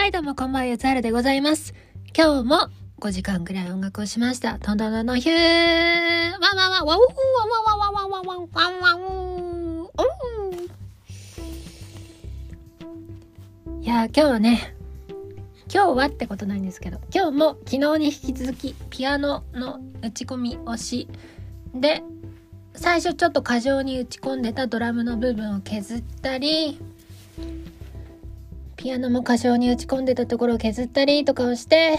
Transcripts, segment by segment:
はい、どうもこんばんは、ゆつはるでございます。今日も5時間くらい音楽をしました。トントントントンヒューワンワンワンワンワンワンワンワンワンワンワンワンワンワンワンいやー、今日はね、今日はってことないんですけど、今日も昨日に引き続きピアノの打ち込み押しで、最初ちょっと過剰に打ち込んでたドラムの部分を削ったり、ピアノも過剰に打ち込んでたところを削ったりとかをして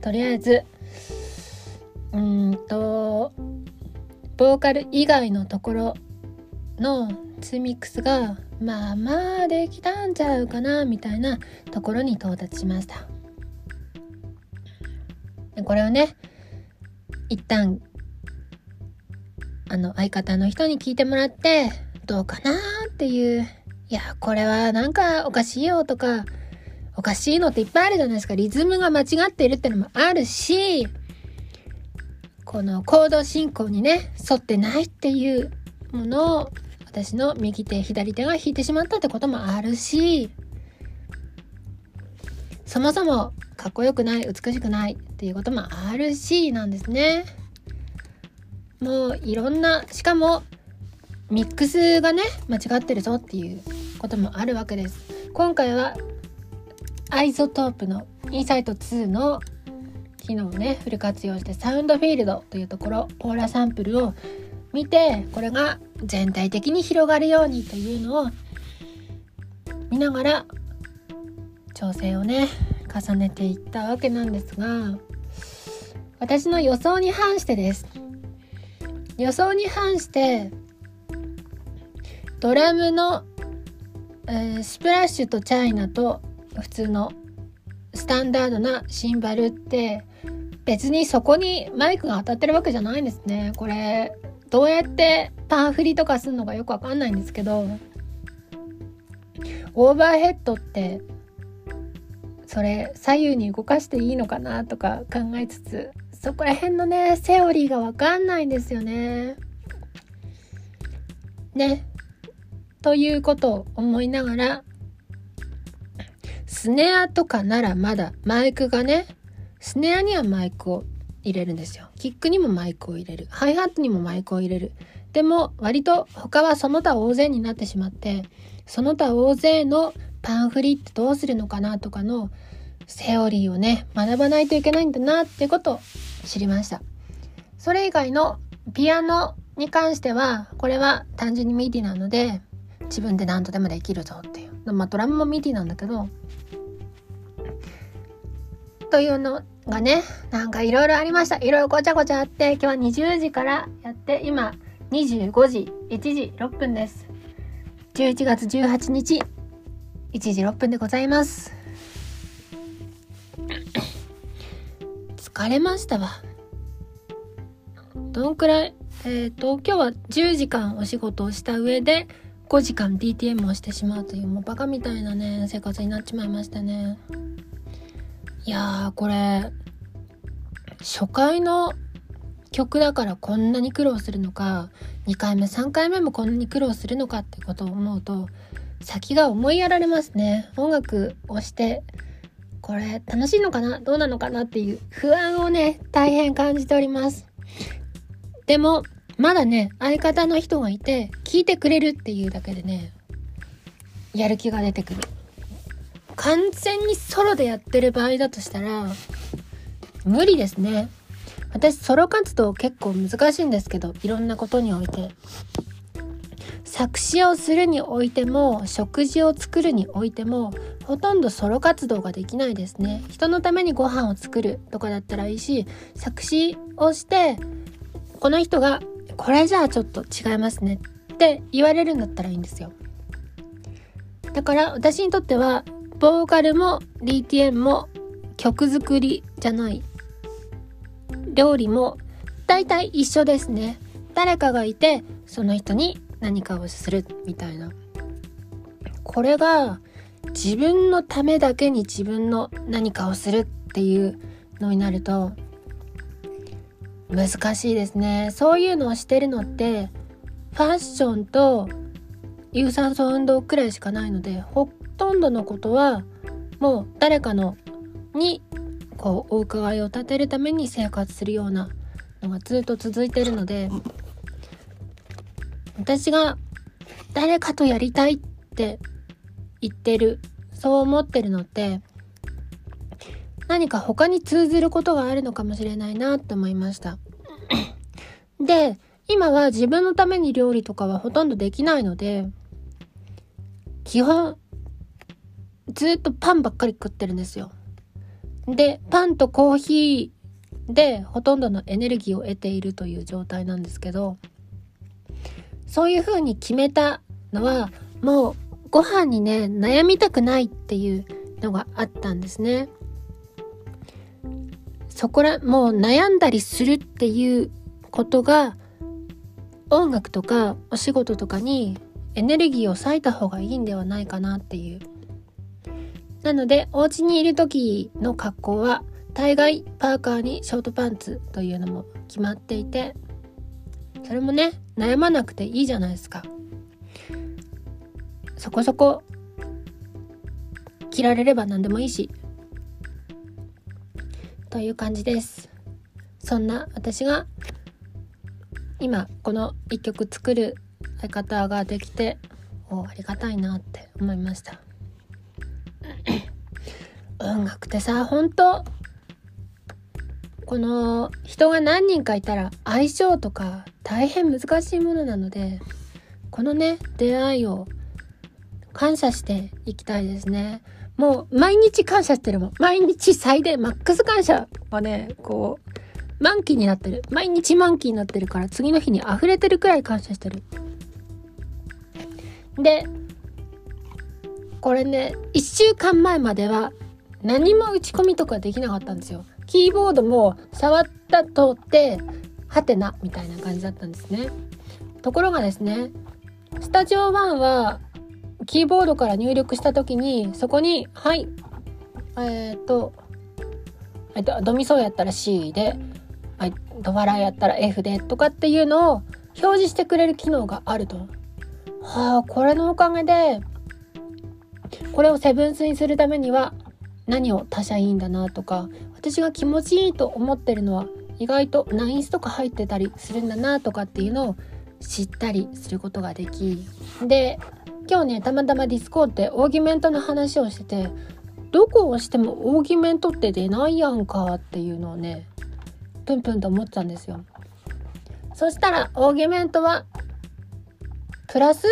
とりあえずうんとボーカル以外のところのツミックスがまあまあできたんちゃうかなみたいなところに到達しました。でこれをね一旦あの相方の人に聞いてもらってどうかなっていういや、これはなんかおかしいよとか、おかしいのっていっぱいあるじゃないですか。リズムが間違っているってのもあるし、このコード進行にね、沿ってないっていうものを私の右手、左手が弾いてしまったってこともあるし、そもそもかっこよくない、美しくないっていうこともあるし、なんですね。もういろんな、しかもミックスがね間違ってるぞっていうこともあるわけです。今回は iZotope の Insight 2の機能をねフル活用して Sound Field というところ Polar Sample を見てこれが全体的に広がるようにというのを見ながら調整をね重ねていったわけなんですが私の予想に反してです。予想に反してドラムの、えー、スプラッシュとチャイナと普通のスタンダードなシンバルって別にそこにマイクが当たってるわけじゃないんですね。これどうやってパン振りとかするのかよくわかんないんですけどオーバーヘッドってそれ左右に動かしていいのかなとか考えつつそこら辺のねセオリーがわかんないんですよね。ねということを思いながら、スネアとかならまだマイクがね、スネアにはマイクを入れるんですよ。キックにもマイクを入れる。ハイハットにもマイクを入れる。でも割と他はその他大勢になってしまって、その他大勢のパン振りってどうするのかなとかのセオリーをね、学ばないといけないんだなってことを知りました。それ以外のピアノに関しては、これは単純に MIDI なので、自分で何とでもできるぞっていう。まあドラムも MIDI なんだけど。というのがねなんかいろいろありました。いろいろごちゃごちゃあって今日は20時からやって今25時1時6分です。11月18日1時6分でございます。疲れましたわ。どんくらいえっ、ー、と今日は10時間お仕事をした上で5時間 DTM をしてしまうというもうバカみたいなね生活になっちまいましたね。いやーこれ初回の曲だからこんなに苦労するのか2回目3回目もこんなに苦労するのかってことを思うと先が思いやられますね。音楽をしてこれ楽しいのかなどうなのかなっていう不安をね大変感じております。でもまだね、相方の人がいて、聞いてくれるっていうだけでね、やる気が出てくる。完全にソロでやってる場合だとしたら、無理ですね。私、ソロ活動結構難しいんですけど、いろんなことにおいて。作詞をするにおいても、食事を作るにおいても、ほとんどソロ活動ができないですね。人のためにご飯を作るとかだったらいいし、作詞をして、この人がこれじゃあちょっと違いますねって言われるんだったらいいんですよ。だから私にとってはボーカルも DTM も曲作りじゃない。料理も大体一緒ですね。誰かがいてその人に何かをするみたいな。これが自分のためだけに自分の何かをするっていうのになると難しいですね。そういうのをしてるのってファッションと有酸素運動くらいしかないのでほとんどのことはもう誰かのにこうお伺いを立てるために生活するようなのがずっと続いてるので私が誰かとやりたいって言ってるそう思ってるのって何か他に通ずることがあるのかもしれないなって思いましたで今は自分のために料理とかはほとんどできないので基本ずっとパンばっかり食ってるんですよでパンとコーヒーでほとんどのエネルギーを得ているという状態なんですけどそういう風に決めたのはもうご飯にね悩みたくないっていうのがあったんですね。そこらもう悩んだりするっていうことが音楽とかお仕事とかにエネルギーを割いた方がいいんではないかなっていう。なのでお家にいる時の格好は大概パーカーにショートパンツというのも決まっていてそれもね悩まなくていいじゃないですかそこそこ着られれば何でもいいしという感じです。そんな私が今この一曲作る相方ができておありがたいなって思いました。音楽ってさ本当この人が何人かいたら相性とか大変難しいものなのでこのね出会いを感謝していきたいですね。もう毎日感謝してるもん。毎日最大マックス感謝はねこう満期になってる。毎日満期になってるから次の日に溢れてるくらい感謝してる。でこれね1週間前までは何も打ち込みとかできなかったんですよ。キーボードも触ったとってはてなみたいな感じだったんですね。ところがですねスタジオ1はキーボードから入力した時にそこにはいえっ、ー、とえっとドミソやったら C で、はい、ドバラやったら F でとかっていうのを表示してくれる機能があると。はあこれのおかげでこれをセブンスにするためには何を足しゃいいんだなとか私が気持ちいいと思ってるのは意外とナインスとか入ってたりするんだなとかっていうのを知ったりすることができで今日ねたまたま Discord でオーギュメントの話をしててどこを押してもオーギュメントって出ないやんかっていうのをねプンプンと思ったんですよ。そしたらオーギュメントはプラス？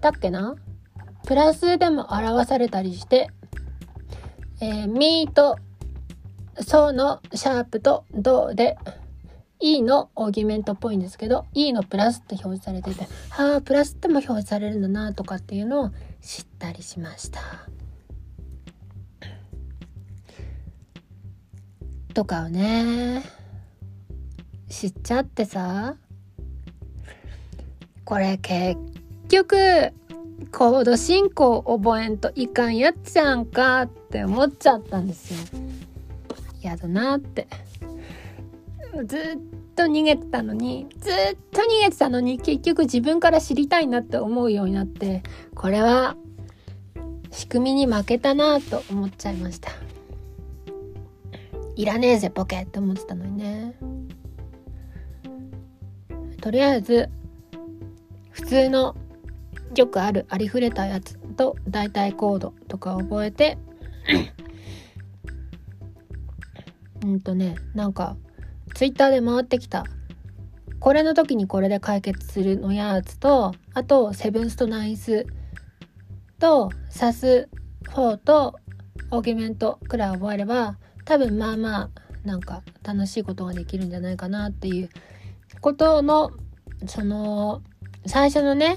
だっけな？プラスでも表されたりしてえー、ミーとソのシャープとドで E のオーギュメントっぽいんですけど E のプラスって表示されててはあプラスっても表示されるんだなとかっていうのを知ったりしましたとかをね知っちゃってさこれ結局コード進行覚えんといかんやっちゃうんかって思っちゃったんですよ。やだなって。ずっと逃げてたのにずっと逃げてたのに結局自分から知りたいなって思うようになってこれは仕組みに負けたなと思っちゃいました。いらねえぜボケって思ってたのにね。とりあえず普通のよくあるありふれたやつと代替コードとか覚えてうんとねなんかツイッターで回ってきた。これの時にこれで解決するのやつとあとセブンスとナイスとサス4とオーギュメントくらい覚えれば多分まあまあなんか楽しいことができるんじゃないかなっていうことのその最初のね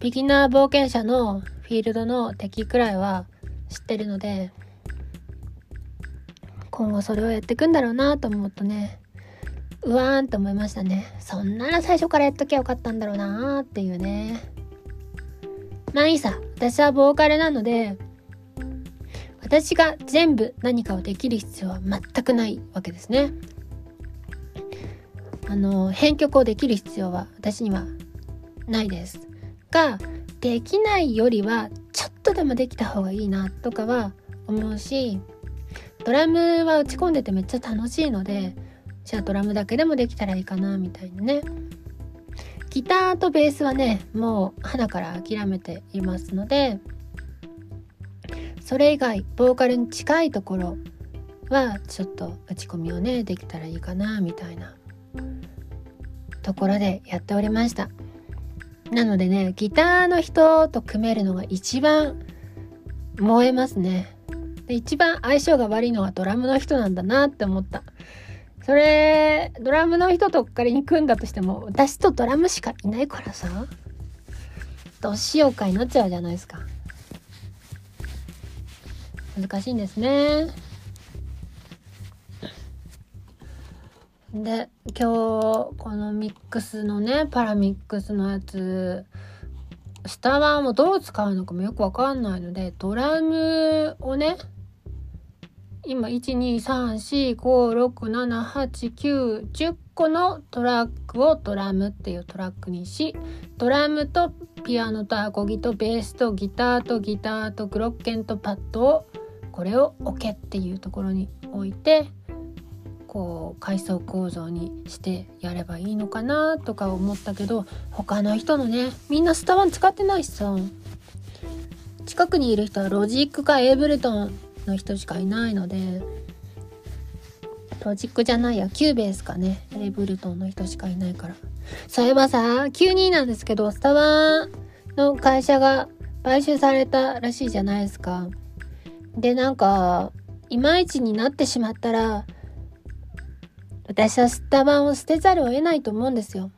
ビギナー冒険者のフィールドの敵くらいは知ってるので今後それをやっていくんだろうなと思うとねうわーんと思いましたね。そんなら最初からやっときゃよかったんだろうなーっていうね。まあいいさ私はボーカルなので私が全部何かをできる必要は全くないわけですね。あの編曲をできる必要は私にはないです。ができないよりはちょっとでもできた方がいいなとかは思うしドラムは打ち込んでてめっちゃ楽しいのでじゃあドラムだけでもできたらいいかなみたいなね。ギターとベースはねもう花から諦めていますのでそれ以外ボーカルに近いところはちょっと打ち込みをねできたらいいかなみたいな。ところでやっておりました。なのでねギターの人と組めるのが一番燃えますね。で一番相性が悪いのはドラムの人なんだなって思った。それドラムの人と仮に組んだとしても私とドラムしかいないからさ。どうしようかになっちゃうじゃないですか。難しいんですね。で今日このミックスのねパラミックスのやつ下はもうどう使うのかもよくわかんないのでドラムをね今12345678910個のトラックをドラムっていうトラックにしドラムとピアノとアコギとベースとギターとギターとグロッケンとパッドをこれを置けっていうところに置いてこう階層構造にしてやればいいのかなとか思ったけど他の人のねみんなスタワン使ってないしさ。近くにいる人はロジックか Ableton の人しかいないのでロジックじゃないや Cubase かね。 Ableton の人しかいないから。そういえばさ急になんですけどスタバの会社が買収されたらしいじゃないですか。でなんかいまいちになってしまったら私はスタバを捨てざるを得ないと思うんですよ。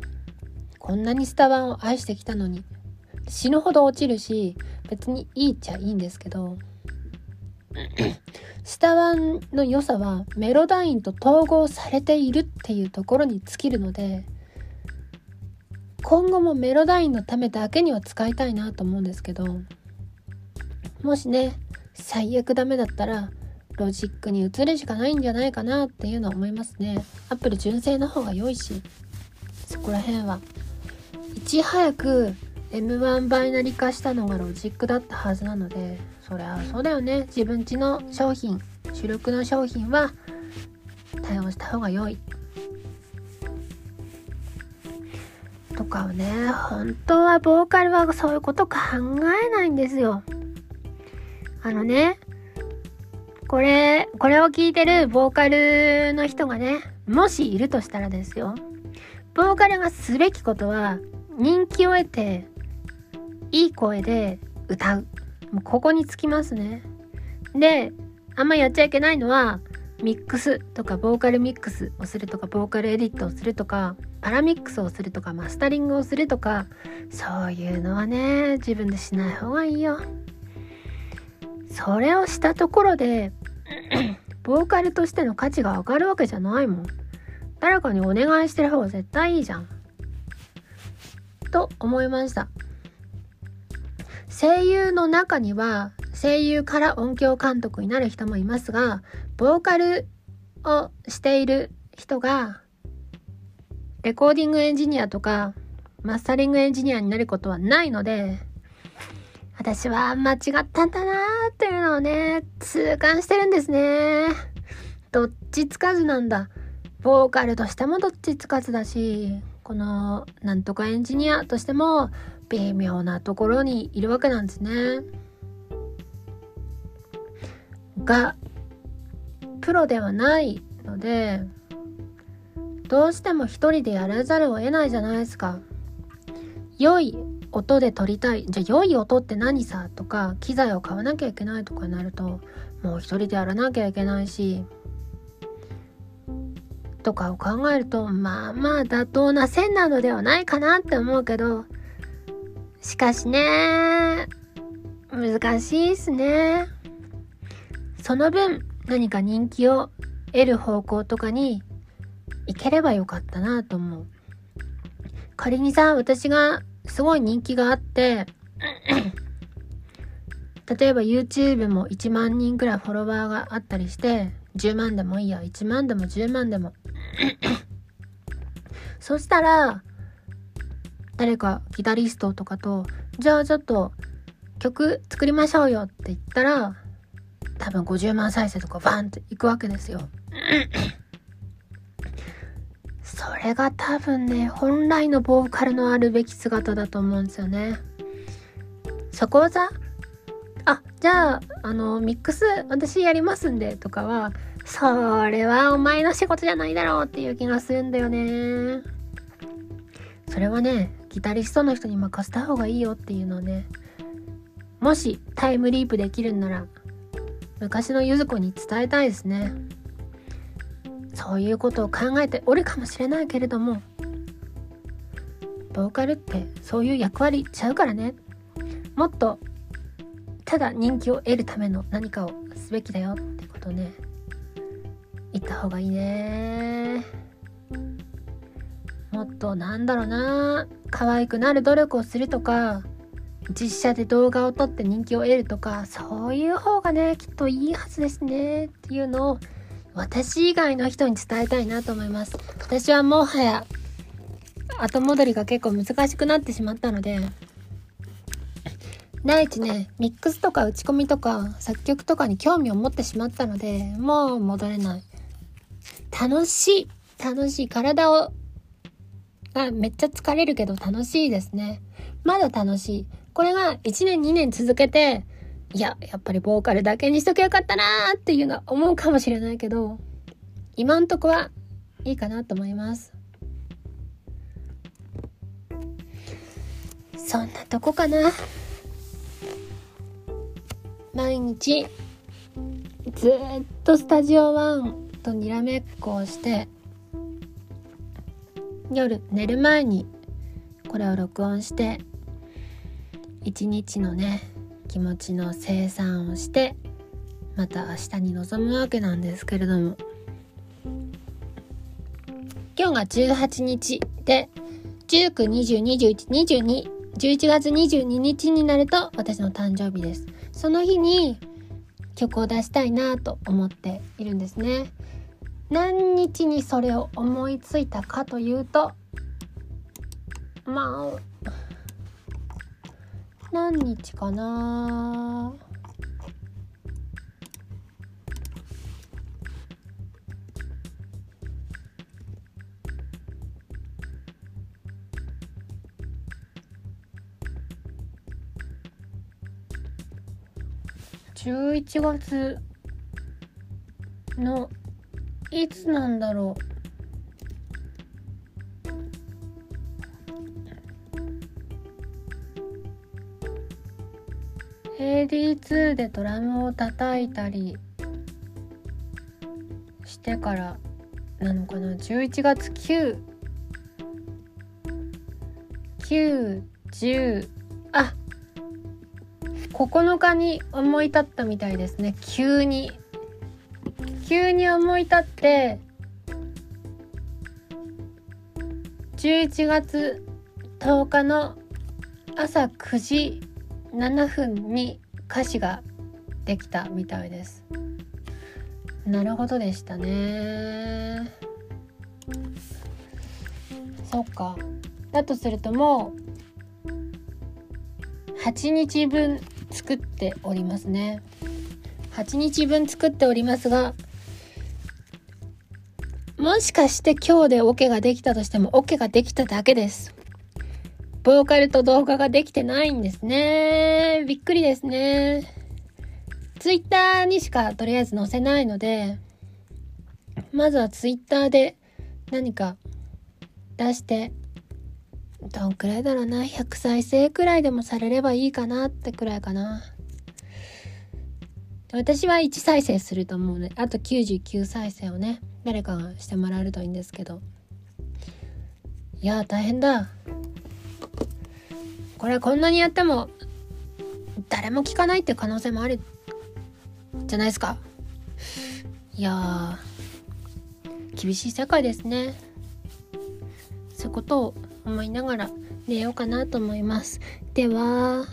こんなにスタバを愛してきたのに。死ぬほど落ちるし別にいいっちゃいいんですけど。スタワンの良さはメロダインと統合されているっていうところに尽きるので今後も Melodyne のためだけには使いたいなと思うんですけどもしね最悪ダメだったらロジックに移るしかないんじゃないかなっていうのは思いますね。アップル純正の方が良いしそこら辺は。いち早く M1 バイナリ化したのがロジックだったはずなのでそりゃそうだよね。自分ちの商品主力の商品は対応した方が良い。とかね本当はボーカルはそういうこと考えないんですよ。あのねこれこれを聞いてるボーカルの人がねもしいるとしたらですよ。ボーカルがすべきことは人気を得ていい声で歌う。もうここにつきますね。で、あんまやっちゃいけないのは、ミックスとかボーカルミックスをするとかボーカルエディットをするとかパラミックスをするとかマスタリングをするとかそういうのはね自分でしない方がいいよそれをしたところで ボーカルとしての価値が上がるわけじゃないもん誰かにお願いしてる方が絶対いいじゃんと思いました声優の中には声優から音響監督になる人もいますがボーカルをしている人がレコーディングエンジニアとかマスタリングエンジニアになることはないので私は間違ったんだなーっていうのをね痛感してるんですね。どっちつかずなんだ。ボーカルとしてもどっちつかずだしこのなんとかエンジニアとしても微妙なところにいるわけなんですね。がプロではないのでどうしても一人でやらざるを得ないじゃないですか。良い音で撮りたいじゃあ良い音って何さ？とか機材を買わなきゃいけないとかになるともう一人でやらなきゃいけないしとかを考えるとまあまあ妥当な線なのではないかなって思うけどしかしね、難しいっすね。その分、何か人気を得る方向とかに行ければよかったなと思う。仮にさ、私がすごい人気があって、例えば YouTube も1万人くらいフォロワーがあったりして、10万でもいいや、1万でも10万でも。そしたら、誰かギタリストとかとじゃあちょっと曲作りましょうよって言ったら多分50万再生とかバンっていくわけですよ。それが多分ね本来のボーカルのあるべき姿だと思うんですよね。そこをさあじゃああのミックス私やりますんでとかはそれはお前の仕事じゃないだろうっていう気がするんだよね。それはねギタリストの人に任せた方がいいよっていうのをねもしタイムリープできるんなら昔のゆず子に伝えたいですね。そういうことを考えておるかもしれないけれどもボーカルってそういう役割ちゃうからね。もっとただ人気を得るための何かをすべきだよってことね。言った方がいいね。もっとなんだろうな。可愛くなる努力をするとか実写で動画を撮って人気を得るとかそういう方がねきっといいはずですねっていうのを私以外の人に伝えたいなと思います。私はもはや後戻りが結構難しくなってしまったので第一ねミックスとか打ち込みとか作曲とかに興味を持ってしまったのでもう戻れない。楽しい楽しい。体をがめっちゃ疲れるけど楽しいですねまだ楽しいこれが1年2年続けて、いや、やっぱりボーカルだけにしとけよかったなーっていうのは思うかもしれないけど、今んとこはいいかなと思います。そんなとこかな。毎日、ずっとスタジオ1とにらめっこをして、夜寝る前にこれを録音して一日のね気持ちの生産をしてまた明日に臨むわけなんですけれども。今日が18日で19202122 11月22日になると私の誕生日です。その日に曲を出したいなと思っているんですね。何日にそれを思いついたかというとまあ何日かな。11月のいつなんだろう。AD2 でドラムを叩いたりしてからなのかな。11月910あ9日に思い立ったみたいですね。急に。急に思い立って11月10日の朝9時7分に歌詞ができたみたいです。なるほどでしたね。そっか。だとするともう8日分作っておりますね。8日分作っておりますがもしかして今日でオ、ケができたとしてもオ、ケができただけですボーカルと動画ができてないんですね。びっくりですね。ツイッターにしかとりあえず載せないので、まずはツイッターで何か出して、どんくらいだろうな、100再生くらいでもされればいいかなってくらいかな。私は1再生すると思うので、あと99再生をね、誰かがしてもらえるといいんですけど。いや大変だ。これこんなにやっても誰も聞かないって可能性もあるじゃないですかいや厳しい世界ですねそういうことを思いながら寝ようかなと思いますでは